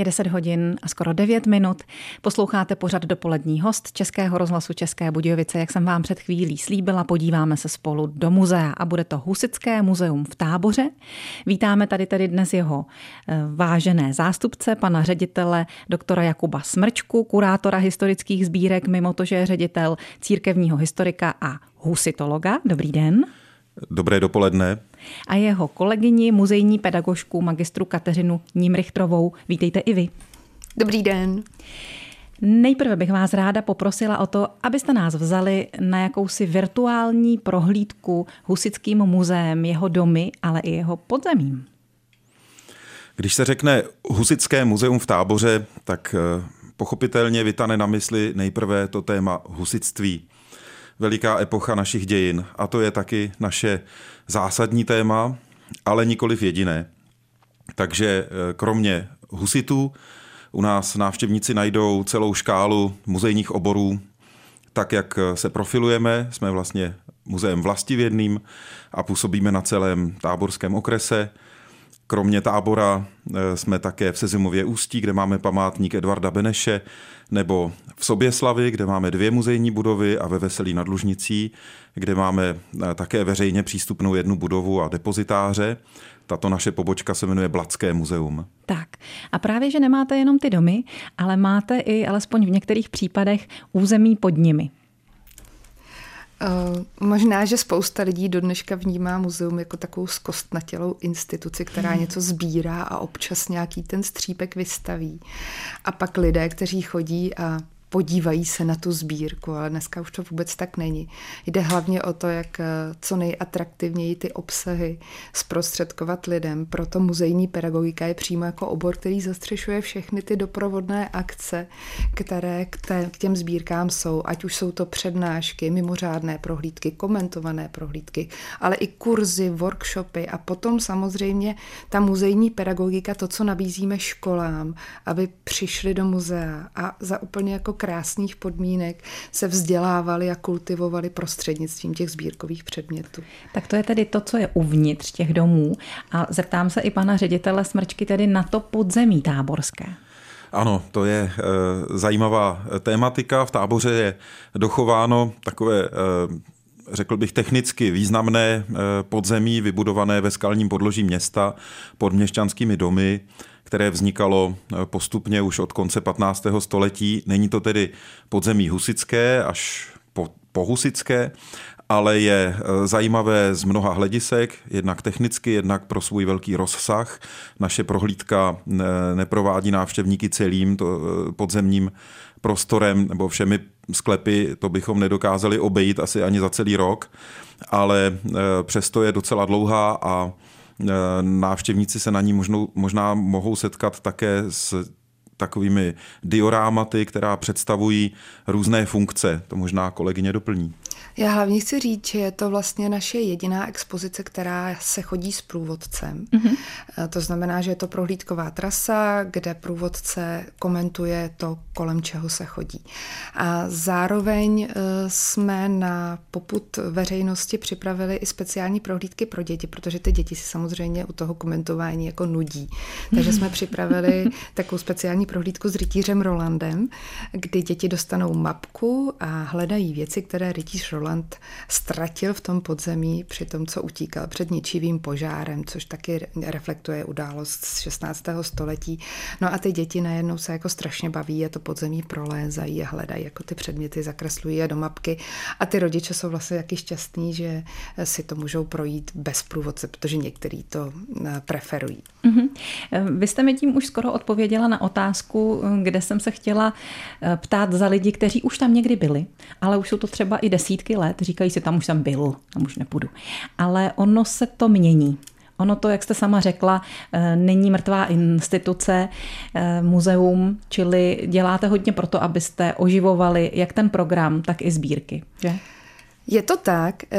Je 10 hodin a skoro 9 minut. Posloucháte pořad dopolední host Českého rozhlasu České Budějovice. Jak jsem vám před chvílí slíbila, podíváme se spolu do muzea a bude to Husické muzeum v Táboře. Vítáme tady tedy dnes jeho eh, vážené zástupce, pana ředitele doktora Jakuba Smrčku, kurátora historických sbírek, mimo to, že je ředitel církevního historika a husitologa. Dobrý den. Dobré dopoledne. A jeho kolegyni, muzejní pedagožku, magistru Kateřinu Nímrichtrovou. Vítejte i vy. Dobrý den. Nejprve bych vás ráda poprosila o to, abyste nás vzali na jakousi virtuální prohlídku Husickým muzeem, jeho domy, ale i jeho podzemím. Když se řekne Husické muzeum v táboře, tak eh, pochopitelně vytane na mysli nejprve to téma husitství veliká epocha našich dějin. A to je taky naše zásadní téma, ale nikoliv jediné. Takže eh, kromě husitů u nás návštěvníci najdou celou škálu muzejních oborů, tak jak eh, se profilujeme, jsme vlastně muzeem vlastivědným a působíme na celém táborském okrese. Kromě tábora eh, jsme také v Sezimově ústí, kde máme památník Edvarda Beneše, nebo v Soběslavi, kde máme dvě muzejní budovy a ve Veselí nad Lužnicí, kde máme eh, také veřejně přístupnou jednu budovu a depozitáře. Tato naše pobočka se jmenuje Blacké muzeum. Tak a právě, že nemáte jenom ty domy, ale máte i alespoň v některých případech území pod nimi. Uh, možná, že spousta lidí do dneška vnímá muzeum jako takovou zkostnatělou instituci, která hmm. něco sbírá a občas nějaký ten střípek vystaví. A pak lidé, kteří chodí a podívají se na tu sbírku, ale dneska už to vůbec tak není. Jde hlavně o to, jak eh, co nejatraktivněji ty obsahy zprostředkovat lidem. Proto muzejní pedagogika je přímo jako obor, který zastřešuje všechny ty doprovodné akce, které k, k těm sbírkám jsou, ať už jsou to přednášky, mimořádné prohlídky, komentované prohlídky, ale i kurzy, workshopy a potom samozřejmě ta muzejní pedagogika, to, co nabízíme školám, aby přišli do muzea a za úplně jako krásných podmínek se vzdělávali a kultivovali prostřednictvím těch sbírkových předmětů. Tak to je tedy to, co je uvnitř těch domů. A zeptám se i pana ředitele Smrčky tedy na to podzemí táborské. Ano, to je e, zajímavá tématika. V táboře je dochováno takové, e, řekl bych, technicky významné e, podzemí vybudované ve skalním podloží města pod měšťanskými domy které vznikalo eh, postupně už od konce 15. století. Není to tedy podzemí husické až po, po husické, ale je eh, zajímavé z mnoha hledisek, jednak technicky, jednak pro svůj velký rozsah. Naše prohlídka eh, neprovádí návštěvníky celým to podzemním prostorem nebo všemi sklepy, to bychom nedokázali obejít asi ani za celý rok, ale přesto je docela dlouhá a návštěvníci se na ní možnou, možná mohou setkat také s takovými diorámaty, která představují různé funkce. To možná kolegyně doplní. Já hlavně chci říct, že je to vlastně naše jediná expozice, která se chodí s průvodcem. Mm-hmm. To znamená, že je to prohlídková trasa, kde průvodce komentuje to, kolem čeho se chodí. A zároveň eh, jsme na poput veřejnosti připravili i speciální prohlídky pro děti, protože ty děti si samozřejmě u toho komentování jako nudí. Takže jsme připravili takovou speciální prohlídku s rytířem Rolandem, kdy děti dostanou mapku a hledají věci, které rytíř Roland ztratil v tom podzemí při tom, co utíkal před ničivým požárem, což taky reflektuje událost z 16. století. No a ty děti najednou se jako strašně baví a to podzemí prolézají a hledají, jako ty předměty zakreslují je do mapky. A ty rodiče jsou vlastně taky šťastní, že si to můžou projít bez průvodce, protože některý to eh, preferují. Mm-hmm. Vy jste mi tím už skoro odpověděla na otázku, kde jsem se chtěla eh, ptát za lidi, kteří už tam někdy byli, ale už jsou to třeba i desítky let, říkají si, tam už jsem byl, tam už nepůjdu. Ale ono se to mění. Ono to, jak jste sama řekla, eh, není mrtvá instituce, eh, muzeum, čili děláte hodně proto, abyste oživovali jak ten program, tak i sbírky, že? Je to tak. Eh,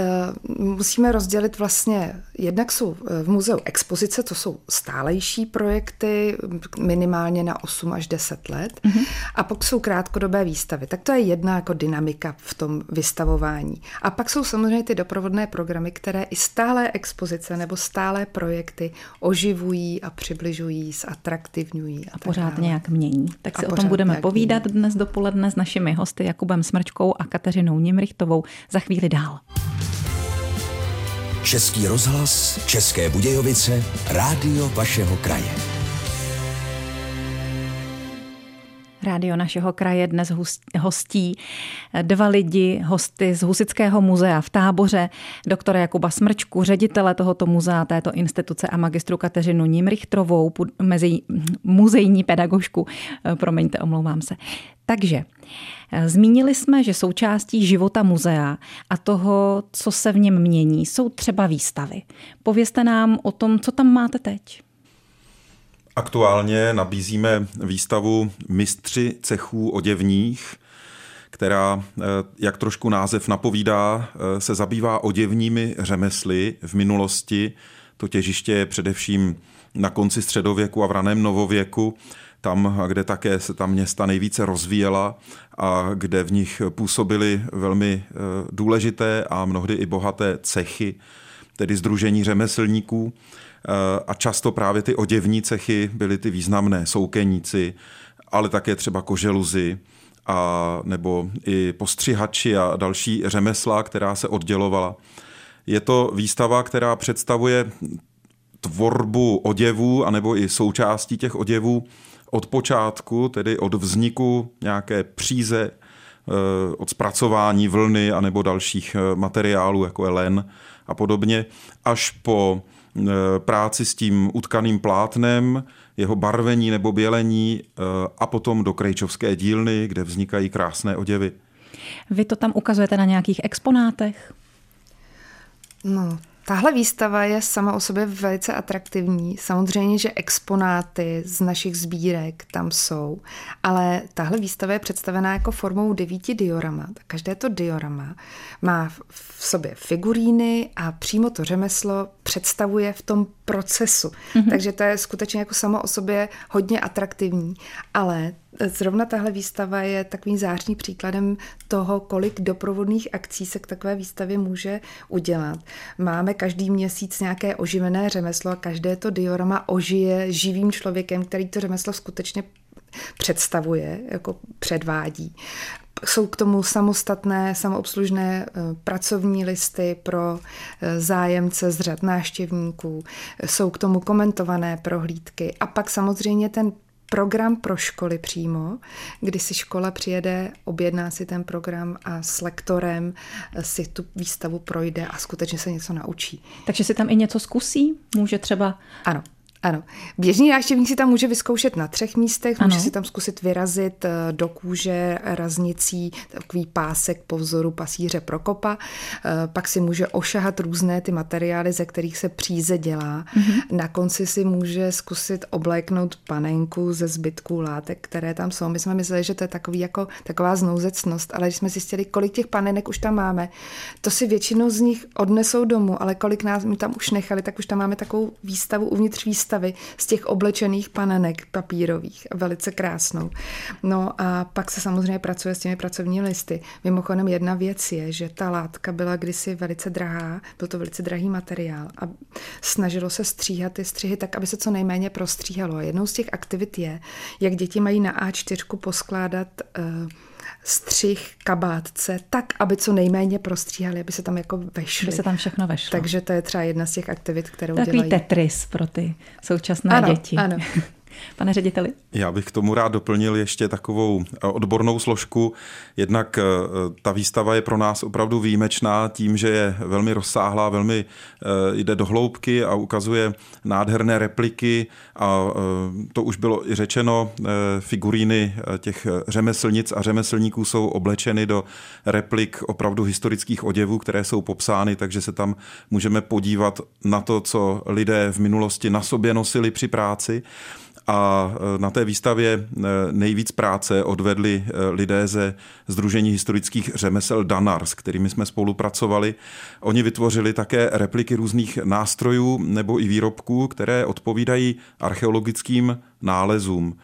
musíme rozdělit vlastně, jednak jsou v muzeu expozice, to jsou stálejší projekty, minimálně na 8 až 10 let, mm-hmm. a pak jsou krátkodobé výstavy. Tak to je jedna jako dynamika v tom vystavování. A pak jsou samozřejmě ty doprovodné programy, které i stálé expozice nebo stálé projekty oživují a přibližují, zatraktivňují. A, a pořád dále. nějak mění. Tak si a o tom budeme povídat mění. dnes dopoledne s našimi hosty Jakubem Smrčkou a Kateřinou Nimrichtovou. Za chvíli dál. Český rozhlas, České Budějovice, rádio vašeho kraje. Rádio našeho kraje dnes hostí dva lidi, hosty z Husického muzea v táboře, doktora Jakuba Smrčku, ředitele tohoto muzea, této instituce a magistru Kateřinu Nimrichtrovou, mezi muzejní pedagožku. Promiňte, omlouvám se. Takže zmínili jsme, že součástí života muzea a toho, co se v něm mění, jsou třeba výstavy. Povězte nám o tom, co tam máte teď. Aktuálně nabízíme výstavu Mistři cechů oděvních, která, eh, jak trošku název napovídá, eh, se zabývá oděvními řemesly v minulosti. To těžiště je především na konci středověku a v raném novověku, tam, kde také se ta města nejvíce rozvíjela a kde v nich působily velmi eh, důležité a mnohdy i bohaté cechy, tedy združení řemeslníků. Eh, a často právě ty oděvní cechy byly ty významné, soukeníci, ale také třeba koželuzy, a nebo i postřihači a další řemesla, která se oddělovala. Je to výstava, která představuje tvorbu oděvů, anebo i součástí těch oděvů od počátku, tedy od vzniku nějaké příze, eh, od zpracování vlny anebo dalších eh, materiálů, jako je len a podobně, až po Eh, práci s tím utkaným plátnem, jeho barvení nebo bělení eh, a potom do krejčovské dílny, kde vznikají krásné oděvy. Vy to tam ukazujete na nějakých exponátech? No, Tahle výstava je sama o sobě velice atraktivní. Samozřejmě, že exponáty z našich sbírek tam jsou, ale tahle výstava je představená jako formou devíti diorama. Každé to diorama má v sobě figuríny a přímo to řemeslo představuje v tom procesu. Mm-hmm. Takže to je skutečně jako samo o sobě hodně atraktivní. Ale Zrovna tahle výstava je takovým zářným příkladem toho, kolik doprovodných akcí se k takové výstavě může udělat. Máme každý měsíc nějaké oživené řemeslo a každé to diorama ožije živým člověkem, který to řemeslo skutečně představuje, jako předvádí. Jsou k tomu samostatné, samoobslužné eh, pracovní listy pro eh, zájemce z řad náštěvníků, jsou k tomu komentované prohlídky a pak samozřejmě ten program pro školy přímo, kdy si škola přijede, objedná si ten program a s lektorem si tu výstavu projde a skutečně se něco naučí. Takže si tam i něco zkusí? Může třeba... Ano, ano. Běžný návštěvník si tam může vyzkoušet na třech místech, ano. může si tam zkusit vyrazit eh, do kůže raznicí takový pásek po vzoru pasíře Prokopa, eh, pak si může ošahat různé ty materiály, ze kterých se příze dělá. Mm-hmm. Na konci si může zkusit obléknout panenku ze zbytků látek, které tam jsou. My jsme mysleli, že to je takový jako, taková znouzecnost, ale když jsme zjistili, kolik těch panenek už tam máme, to si většinou z nich odnesou domů, ale kolik nás my tam už nechali, tak už tam máme takovou výstavu uvnitř výstavy výstavy z těch oblečených panenek papírových, velice krásnou. No a pak se samozřejmě pracuje s těmi pracovními listy. Mimochodem jedna věc je, že ta látka byla kdysi velice drahá, byl to velice drahý materiál a snažilo se stříhat ty střihy tak, aby se co nejméně prostříhalo. A jednou z těch aktivit je, jak děti mají na A4 poskládat uh, střih kabátce tak, aby co nejméně prostříhali, aby se tam jako vešli. Aby se tam všechno vešlo. Takže to je třeba jedna z těch aktivit, kterou Takový dělají. Tetris pro ty současné ano, děti. Ano, Pane řediteli? Já bych k tomu rád doplnil ještě takovou eh, odbornou složku. Jednak eh, ta výstava je pro nás opravdu výjimečná tím, že je velmi rozsáhlá, velmi eh, jde do hloubky a ukazuje nádherné repliky a to už bylo i řečeno, figuríny těch řemeslnic a řemeslníků jsou oblečeny do replik opravdu historických oděvů, které jsou popsány, takže se tam můžeme podívat na to, co lidé v minulosti na sobě nosili při práci a na té výstavě nejvíc práce odvedli lidé ze Združení historických řemesel Danar, s kterými jsme spolupracovali. Oni vytvořili také repliky různých nástrojů nebo i výrobků, které odpovídají archeologickým nálezům.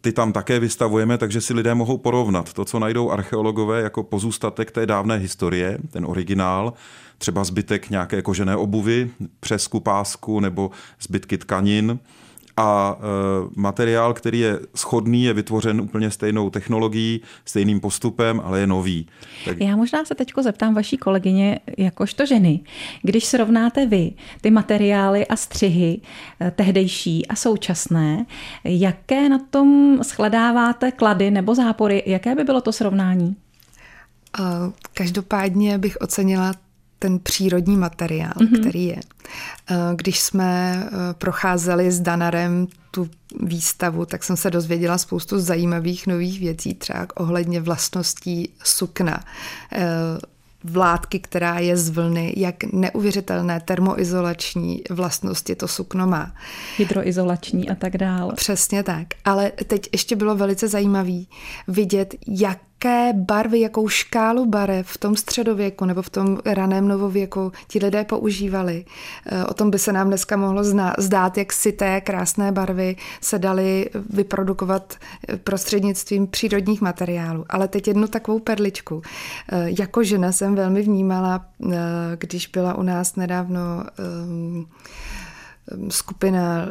Ty tam také vystavujeme, takže si lidé mohou porovnat to, co najdou archeologové jako pozůstatek té dávné historie, ten originál, třeba zbytek nějaké kožené obuvy, přes kupásku nebo zbytky tkanin, a e, materiál, který je schodný, je vytvořen úplně stejnou technologií, stejným postupem, ale je nový. Tak... Já možná se teď zeptám vaší kolegyně, jakožto ženy, když srovnáte vy ty materiály a střihy e, tehdejší a současné, jaké na tom shledáváte klady nebo zápory, jaké by bylo to srovnání? Každopádně bych ocenila ten přírodní materiál, mm-hmm. který je. Eh, když jsme eh, procházeli s Danarem tu výstavu, tak jsem se dozvěděla spoustu zajímavých nových věcí, třeba ohledně vlastností sukna eh, vládky, která je z vlny, jak neuvěřitelné termoizolační vlastnosti to sukno má. Hydroizolační a tak dále. Přesně tak. Ale teď ještě bylo velice zajímavé vidět, jak jaké barvy, jakou škálu barev v tom středověku nebo v tom raném novověku ti lidé používali. Eh, o tom by se nám dneska mohlo zdát, jak si té krásné barvy se daly vyprodukovat eh, prostřednictvím přírodních materiálů. Ale teď jednu takovou perličku. Eh, jako žena jsem velmi vnímala, když byla u nás nedávno skupina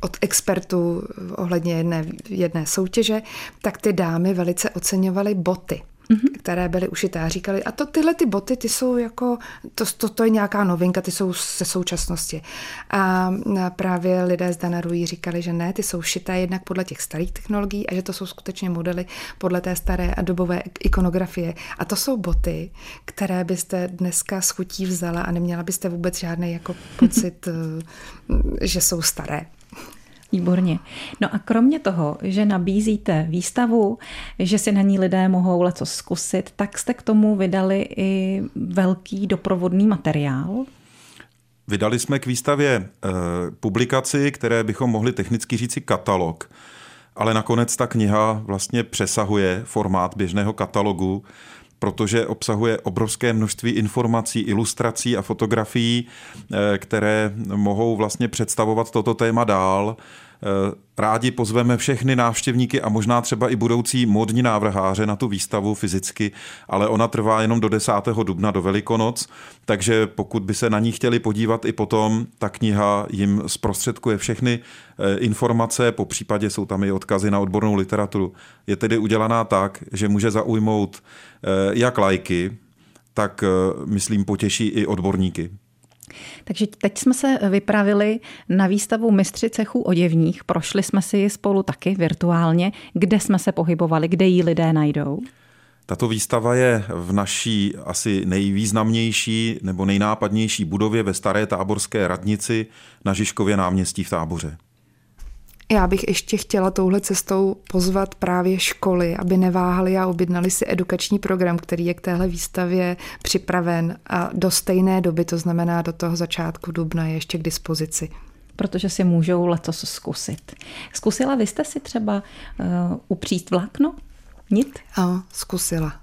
od expertů ohledně jedné, jedné soutěže, tak ty dámy velice oceňovaly boty mm-hmm. které byly ušité a říkali, a to tyhle ty boty, ty jsou jako, to, to, to je nějaká novinka, ty jsou ze současnosti. A právě lidé z Danarují říkali, že ne, ty jsou šité jednak podle těch starých technologií a že to jsou skutečně modely podle té staré a dobové ikonografie. A to jsou boty, které byste dneska s chutí vzala a neměla byste vůbec žádný jako pocit, že jsou staré. Výborně. No a kromě toho, že nabízíte výstavu, že si na ní lidé mohou leco zkusit, tak jste k tomu vydali i velký doprovodný materiál. Vydali jsme k výstavě e, publikaci, které bychom mohli technicky říci katalog, ale nakonec ta kniha vlastně přesahuje formát běžného katalogu, protože obsahuje obrovské množství informací, ilustrací a fotografií, eh, které mohou vlastně představovat toto téma dál. Eh, rádi pozveme všechny návštěvníky a možná třeba i budoucí modní návrháře na tu výstavu fyzicky, ale ona trvá jenom do 10. dubna do Velikonoc, takže pokud by se na ní chtěli podívat i potom, ta kniha jim zprostředkuje všechny eh, informace, po případě jsou tam i odkazy na odbornou literaturu. Je tedy udělaná tak, že může zaujmout eh, jak lajky, tak myslím potěší i odborníky. Takže teď jsme se vypravili na výstavu Mistři cechů oděvních. Prošli jsme si ji spolu taky virtuálně. Kde jsme se pohybovali, kde ji lidé najdou? Tato výstava je v naší asi nejvýznamnější nebo nejnápadnější budově ve Staré táborské radnici na Žižkově náměstí v Táboře. Já bych ještě chtěla touhle cestou pozvat právě školy, aby neváhali a objednali si edukační program, který je k téhle výstavě připraven a do stejné doby, to znamená do toho začátku dubna, je ještě k dispozici protože si můžou letos zkusit. Zkusila vy jste si třeba uh, upříct vlákno? Nit? Ano, zkusila.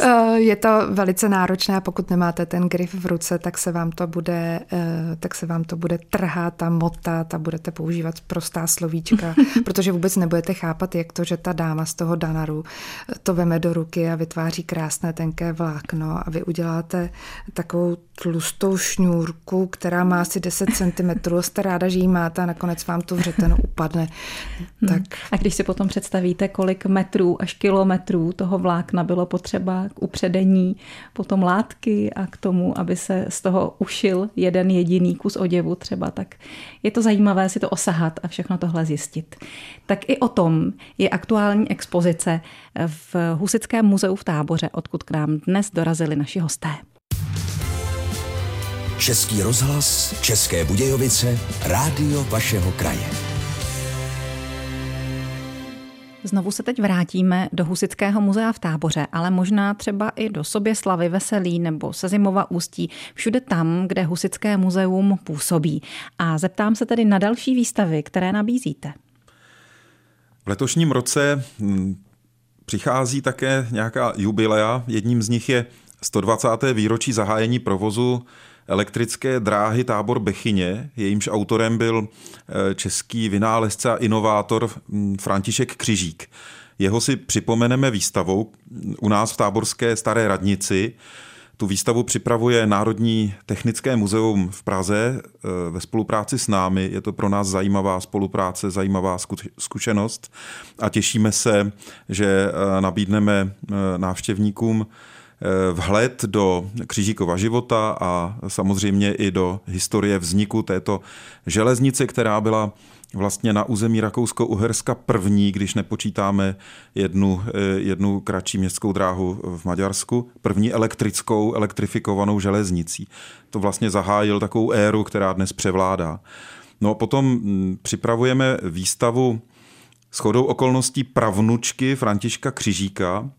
Eh, je to velice náročné, pokud nemáte ten grif v ruce, tak se vám to bude, eh, tak se vám to bude trhat a motat a budete používat prostá slovíčka, protože vůbec nebudete chápat, jak to, že ta dáma z toho danaru to veme do ruky a vytváří krásné tenké vlákno a vy uděláte takovou tlustou šňůrku, která má asi 10 cm, jste ráda, že ji máte a nakonec vám to vřeteno upadne. Hmm. Tak. A když si potom představíte, kolik metrů až kilometrů toho vlákna bylo potřeba k upředení potom látky a k tomu, aby se z toho ušil jeden jediný kus oděvu třeba, tak je to zajímavé si to osahat a všechno tohle zjistit. Tak i o tom je aktuální expozice v Husickém muzeu v Táboře, odkud k nám dnes dorazili naši hosté. Český rozhlas, České Budějovice, rádio vašeho kraje. Znovu se teď vrátíme do Husického muzea v táboře, ale možná třeba i do Soběslavy, Veselí nebo Sezimova ústí, všude tam, kde Husické muzeum působí. A zeptám se tedy na další výstavy, které nabízíte. V letošním roce hm, přichází také nějaká jubilea. Jedním z nich je 120. výročí zahájení provozu elektrické dráhy Tábor Bechyně. Jejímž autorem byl eh, český vynálezce a inovátor hm, František Křižík. Jeho si připomeneme výstavou u nás v Táborské staré radnici. Tu výstavu připravuje Národní technické muzeum v Praze eh, ve spolupráci s námi. Je to pro nás zajímavá spolupráce, zajímavá zkušenost a těšíme se, že eh, nabídneme návštěvníkům vhled do Křížíkova života a samozřejmě i do historie vzniku této železnice, která byla vlastně na území Rakousko-Uherska první, když nepočítáme jednu, eh, jednu kratší městskou dráhu v Maďarsku, první elektrickou, elektrifikovanou železnicí. To vlastně zahájil takovou éru, která dnes převládá. No a potom hm, připravujeme výstavu s chodou okolností pravnučky Františka Křižíka,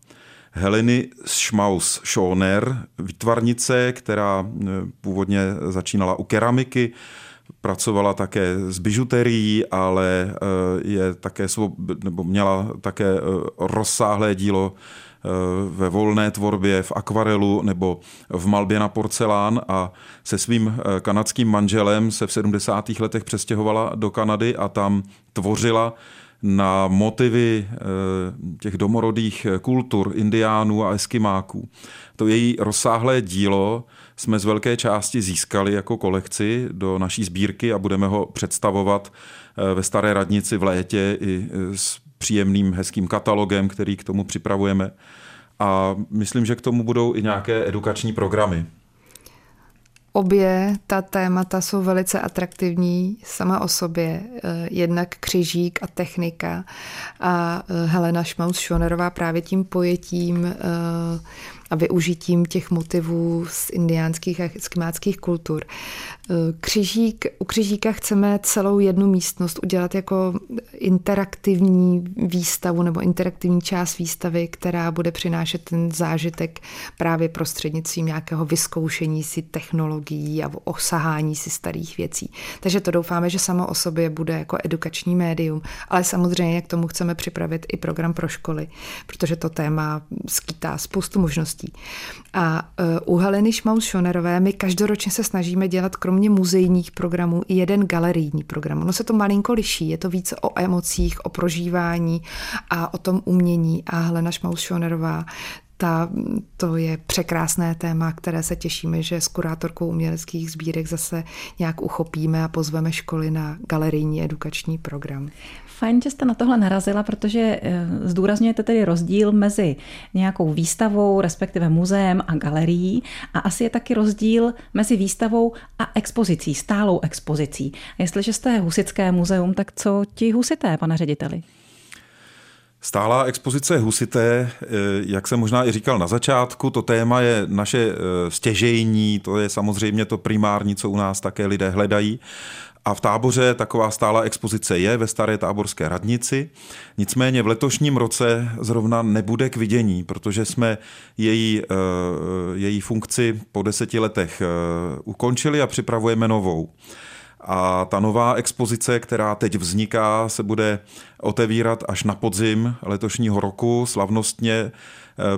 Heleny Schmaus Schoner, výtvarnice, která eh, původně začínala u keramiky, pracovala také s bižuterií, ale eh, je také, nebo měla také eh, rozsáhlé dílo ve volné tvorbě, v akvarelu nebo v malbě na porcelán a se svým kanadským manželem se v 70. letech přestěhovala do Kanady a tam tvořila na motivy eh, těch domorodých kultur, indiánů a eskimáků. To její rozsáhlé dílo jsme z velké části získali jako kolekci do naší sbírky a budeme ho představovat eh, ve Staré radnici v létě i eh, s příjemným, hezkým katalogem, který k tomu připravujeme. A myslím, že k tomu budou i nějaké edukační programy. Obě ta témata jsou velice atraktivní sama o sobě. Eh, jednak křižík a technika a eh, Helena Schmaus-Schonerová právě tím pojetím eh, a využitím těch motivů z indiánských a skimáckých kultur. Křižík, u křižíka chceme celou jednu místnost udělat jako interaktivní výstavu nebo interaktivní část výstavy, která bude přinášet ten zážitek právě prostřednictvím nějakého vyzkoušení si technologií a osahání si starých věcí. Takže to doufáme, že samo o sobě bude jako edukační médium, ale samozřejmě k tomu chceme připravit i program pro školy, protože to téma skýtá spoustu možností. A e, u Heleny Šmaus-Šonerové my každoročně se snažíme dělat krom kromě muzejních programů i jeden galerijní program. Ono se to malinko liší, je to více o emocích, o prožívání a o tom umění. A Helena Šmaus-Schonerová ta, to je překrásné téma, které se těšíme, že s kurátorkou uměleckých sbírek zase nějak uchopíme a pozveme školy na galerijní edukační program. Fajn, že jste na tohle narazila, protože eh, zdůrazňujete tedy rozdíl mezi nějakou výstavou, respektive muzeem a galerií a asi je taky rozdíl mezi výstavou a expozicí, stálou expozicí. Jestliže jste Husické muzeum, tak co ti husité, pane řediteli? Stálá expozice husité, eh, jak jsem možná i říkal na začátku, to téma je naše eh, stěžejní, to je samozřejmě to primární, co u nás také lidé hledají. A v táboře taková stála expozice je ve staré táborské radnici. Nicméně v letošním roce zrovna nebude k vidění, protože jsme její, eh, její funkci po deseti letech ukončili a připravujeme novou. A ta nová expozice, která teď vzniká, se bude otevírat až na podzim letošního roku. Slavnostně eh,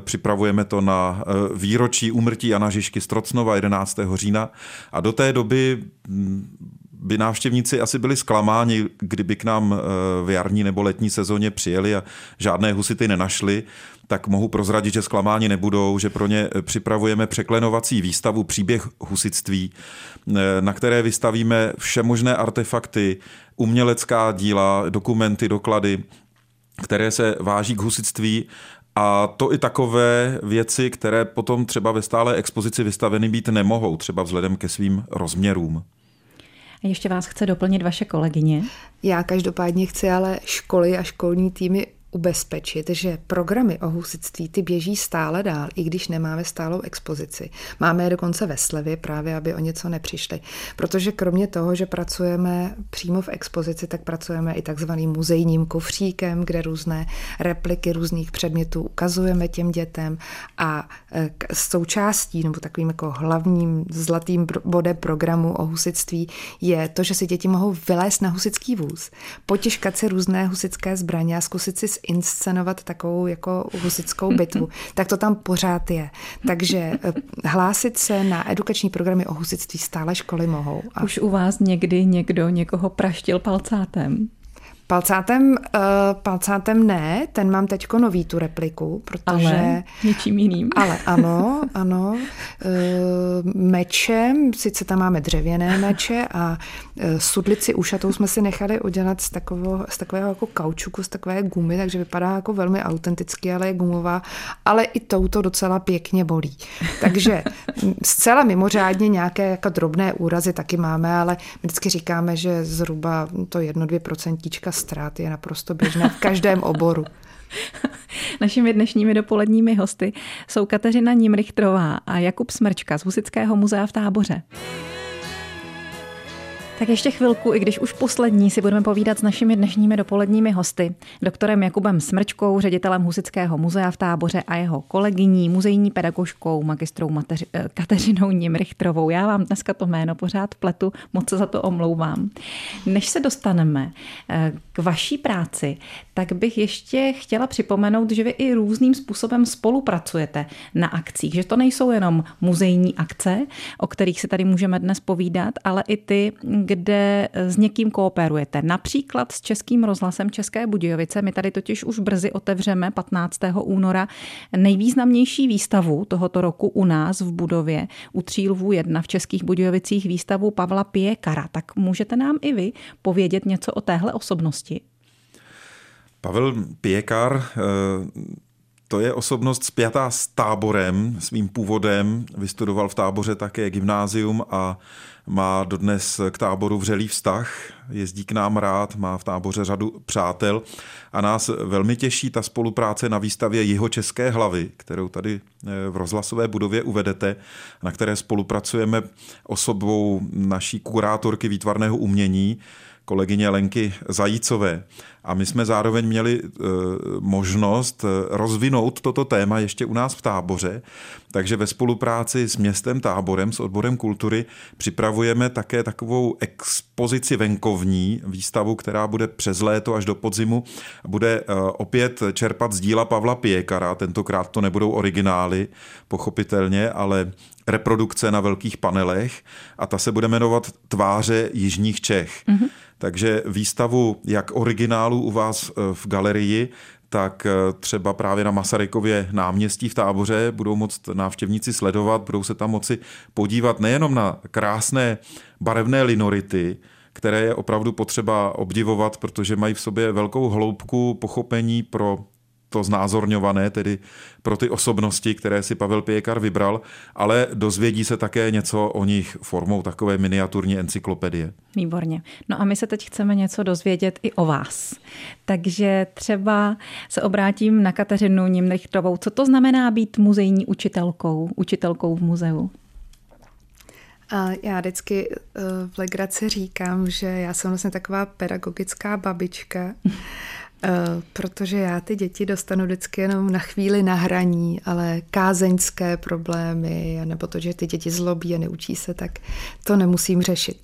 připravujeme to na eh, výročí úmrtí Jana Žižky Strocnova 11. října. A do té doby hm, by návštěvníci asi byli zklamáni, kdyby k nám eh, v jarní nebo letní sezóně přijeli a žádné husity nenašli, tak mohu prozradit, že zklamáni nebudou, že pro ně připravujeme překlenovací výstavu Příběh husitství, eh, na které vystavíme všemožné artefakty, umělecká díla, dokumenty, doklady, které se váží k husitství a to i takové věci, které potom třeba ve stále expozici vystaveny být nemohou, třeba vzhledem ke svým rozměrům. Ještě vás chce doplnit vaše kolegyně. Já každopádně chci ale školy a školní týmy ubezpečit, že programy o husitství ty běží stále dál, i když nemáme stálou expozici. Máme je dokonce ve slevě, právě aby o něco nepřišli. Protože kromě toho, že pracujeme přímo v expozici, tak pracujeme i takzvaným muzejním kufříkem, kde různé repliky různých předmětů ukazujeme těm dětem a e, součástí nebo takovým jako hlavním zlatým bodem programu o husitství je to, že si děti mohou vylézt na husický vůz, potěžkat si různé husické zbraně a zkusit si inscenovat takovou jako husickou bitvu, tak to tam pořád je. Takže eh, hlásit se na edukační programy o husictví stále školy mohou. A... Už u vás někdy někdo někoho praštil palcátem? Palcátem, uh, palcátem ne, ten mám teďko nový tu repliku, protože... Ale něčím jiným. Ale ano, ano. Uh, mečem, sice tam máme dřevěné meče a uh, sudlici ušatou jsme si nechali udělat z takového, z takového jako kaučuku, z takové gumy, takže vypadá jako velmi autenticky, ale je gumová, ale i touto docela pěkně bolí. Takže zcela mimořádně nějaké jako drobné úrazy taky máme, ale my vždycky říkáme, že zhruba to jedno, dvě procentíčka ztrát je naprosto běžné v každém oboru. Našimi dnešními dopoledními hosty jsou Kateřina Nimrichtrová a Jakub Smrčka z Husického muzea v Táboře. Tak ještě chvilku, i když už poslední, si budeme povídat s našimi dnešními dopoledními hosty, doktorem Jakubem Smrčkou, ředitelem Husického muzea v táboře a jeho kolegyní, muzejní pedagožkou, magistrou Mateři, eh, Kateřinou Nimrichtrovou. Já vám dneska to jméno pořád pletu, moc se za to omlouvám. Než se dostaneme eh, k vaší práci, tak bych ještě chtěla připomenout, že vy i různým způsobem spolupracujete na akcích, že to nejsou jenom muzejní akce, o kterých si tady můžeme dnes povídat, ale i ty, kde s někým kooperujete. Například s Českým rozhlasem České Budějovice. My tady totiž už brzy otevřeme 15. února nejvýznamnější výstavu tohoto roku u nás v budově u Třílvů 1 v Českých Budějovicích výstavu Pavla Piekara. Tak můžete nám i vy povědět něco o téhle osobnosti? Pavel Piekar eh, to je osobnost spjatá s táborem, svým původem. Vystudoval v táboře také gymnázium a má dodnes k táboru vřelý vztah, jezdí k nám rád, má v táboře řadu přátel a nás velmi těší ta spolupráce na výstavě Jiho České hlavy, kterou tady eh, v rozhlasové budově uvedete, na které spolupracujeme osobou naší kurátorky výtvarného umění, kolegyně Lenky Zajícové. A my jsme zároveň měli e, možnost e, rozvinout toto téma ještě u nás v táboře, takže ve spolupráci s městem Táborem, s odborem kultury, připravujeme také takovou expozici venkovní, výstavu, která bude přes léto až do podzimu, bude e, opět čerpat z díla Pavla Piekara, tentokrát to nebudou originály, pochopitelně, ale reprodukce na velkých panelech a ta se bude jmenovat Tváře Jižních Čech. Mm-hmm. Takže výstavu jak originálu u vás eh, v galerii, tak eh, třeba právě na Masarykově náměstí v táboře budou moct návštěvníci sledovat, budou se tam moci podívat nejenom na krásné barevné linority, které je opravdu potřeba obdivovat, protože mají v sobě velkou hloubku pochopení pro to znázorňované, tedy pro ty osobnosti, které si Pavel Pěkar vybral, ale dozvědí se také něco o nich formou takové miniaturní encyklopedie. Výborně. No a my se teď chceme něco dozvědět i o vás. Takže třeba se obrátím na Kateřinu Nimrichtovou. Co to znamená být muzejní učitelkou, učitelkou v muzeu? A já vždycky eh, v legraci říkám, že já jsem vlastně taková pedagogická babička, protože já ty děti dostanu vždycky jenom na chvíli na hraní, ale kázeňské problémy, nebo to, že ty děti zlobí a neučí se, tak to nemusím řešit.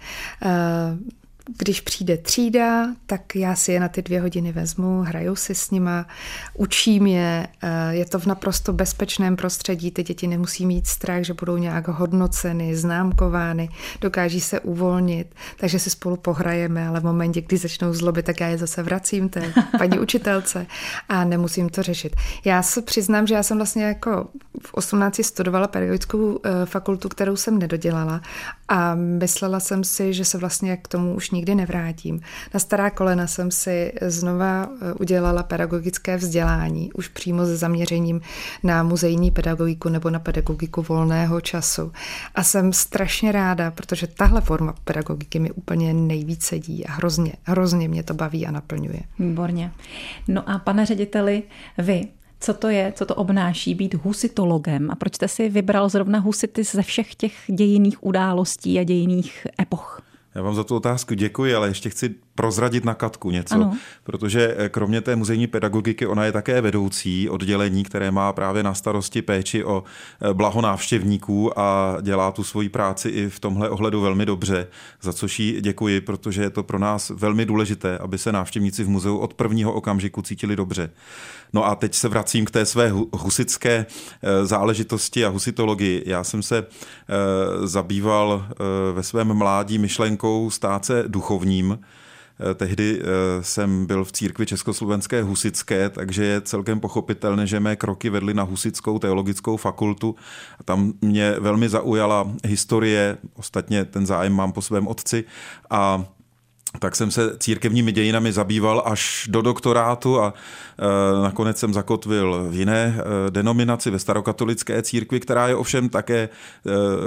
Když přijde třída, tak já si je na ty dvě hodiny vezmu, hraju si s nima, učím je, eh, je to v naprosto bezpečném prostředí, ty děti nemusí mít strach, že budou nějak hodnoceny, známkovány, dokáží se uvolnit, takže si spolu pohrajeme, ale v momentě, kdy začnou zlobit, tak já je zase vracím té paní učitelce a nemusím to řešit. Já se přiznám, že já jsem vlastně jako v 18 studovala pedagogickou eh, fakultu, kterou jsem nedodělala A myslela jsem si, že se vlastně k tomu už nikdy nevrátím. Na stará kolena jsem si znova eh, udělala pedagogické vzdělání, už přímo se zaměřením na muzejní pedagogiku nebo na pedagogiku volného času. A jsem strašně ráda, protože tahle forma pedagogiky mi úplně nejvíc sedí a hrozně, hrozně mě to baví a naplňuje. Výborně. No a pane řediteli, vy, co to je, co to obnáší být husitologem a proč jste si vybral zrovna husity ze všech těch dějiných událostí a dějiných epoch? Já vám za tu otázku děkuji, ale ještě chci prozradit na Katku něco, ano. protože eh, kromě té muzejní pedagogiky ona je také vedoucí oddělení, které má právě na starosti péči o eh, blaho návštěvníků a dělá tu svoji práci i v tomhle ohledu velmi dobře, za což jí děkuji, protože je to pro nás velmi důležité, aby se návštěvníci v muzeu od prvního okamžiku cítili dobře. No a teď se vracím k té své husické eh, záležitosti a husitologii. Já jsem se zabýval ve svém mládí myšlenkou stát se duchovním, Eh, tehdy eh, jsem byl v církvi Československé husické, takže je celkem pochopitelné, že mé kroky vedly na husickou teologickou fakultu. Tam mě velmi zaujala historie, ostatně ten zájem mám po svém otci a tak jsem se církevními dějinami zabýval až do doktorátu a e, nakonec jsem zakotvil v jiné e, denominaci ve starokatolické církvi, která je ovšem také e,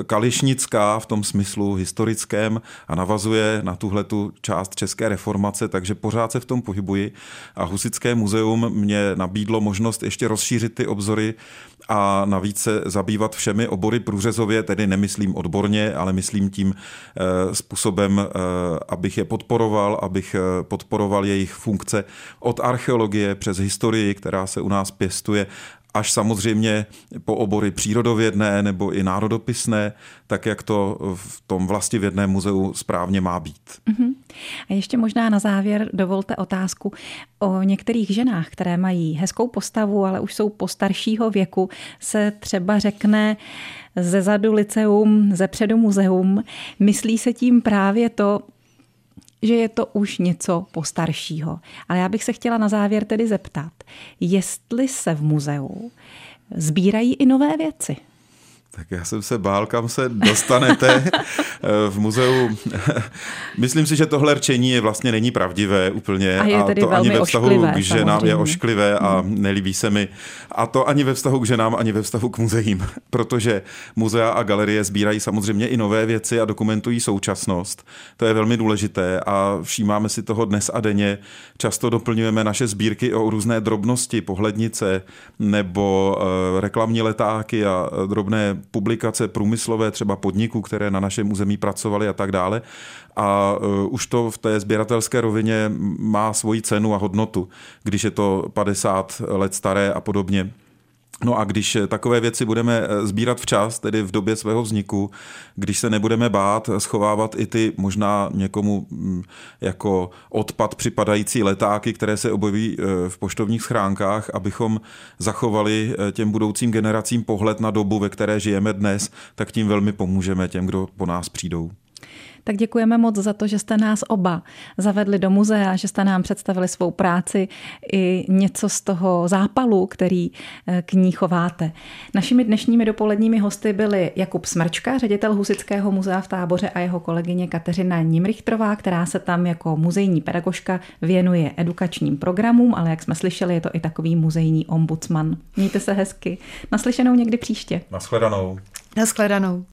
kališnická v tom smyslu historickém a navazuje na tuhle tu část české reformace, takže pořád se v tom pohybuji. A Husické muzeum mě nabídlo možnost ještě rozšířit ty obzory a navíc se zabývat všemi obory průřezově, tedy nemyslím odborně, ale myslím tím způsobem, abych je podporoval podporoval, abych eh, podporoval jejich funkce od archeologie přes historii, která se u nás pěstuje, až samozřejmě po obory přírodovědné nebo i národopisné, tak jak to v tom vlastivědném muzeu správně má být. Uh-huh. A ještě možná na závěr dovolte otázku o některých ženách, které mají hezkou postavu, ale už jsou postaršího věku, se třeba řekne ze zadu liceum, ze předu muzeum. Myslí se tím právě to, že je to už něco postaršího. Ale já bych se chtěla na závěr tedy zeptat, jestli se v muzeu sbírají i nové věci. Tak já jsem se bál, kam se dostanete v muzeu. Myslím si, že tohle rčení je vlastně není pravdivé úplně. A, je a to ani ve vztahu ošklivé, k ženám samozřejmě. je ošklivé a hmm. nelíbí se mi. A to ani ve vztahu k ženám, ani ve vztahu k muzeím. Protože muzea a galerie sbírají samozřejmě i nové věci a dokumentují současnost. To je velmi důležité a všímáme si toho dnes a denně. Často doplňujeme naše sbírky o různé drobnosti, pohlednice nebo eh, reklamní letáky a drobné publikace průmyslové třeba podniků, které na našem území pracovaly a tak dále. A uh, už to v té sběratelské rovině má svoji cenu a hodnotu, když je to 50 let staré a podobně. No a když takové věci budeme eh, sbírat včas, tedy v době svého vzniku, když se nebudeme bát schovávat i ty možná někomu mm, jako odpad připadající letáky, které se objeví eh, v poštovních schránkách, abychom zachovali eh, těm budoucím generacím pohled na dobu, ve které žijeme dnes, tak tím velmi pomůžeme těm, kdo po nás přijdou. Tak děkujeme moc za to, že jste nás oba zavedli do muzea, že jste nám představili svou práci i něco z toho zápalu, který eh, k ní chováte. Našimi dnešními dopoledními hosty byli Jakub Smrčka, ředitel Husického muzea v Táboře a jeho kolegyně Kateřina Nimrichtrová, která se tam jako muzejní pedagožka věnuje edukačním programům, ale jak jsme slyšeli, je to i takový muzejní ombudsman. Mějte se hezky. Naslyšenou někdy příště. Naschledanou. Naschledanou.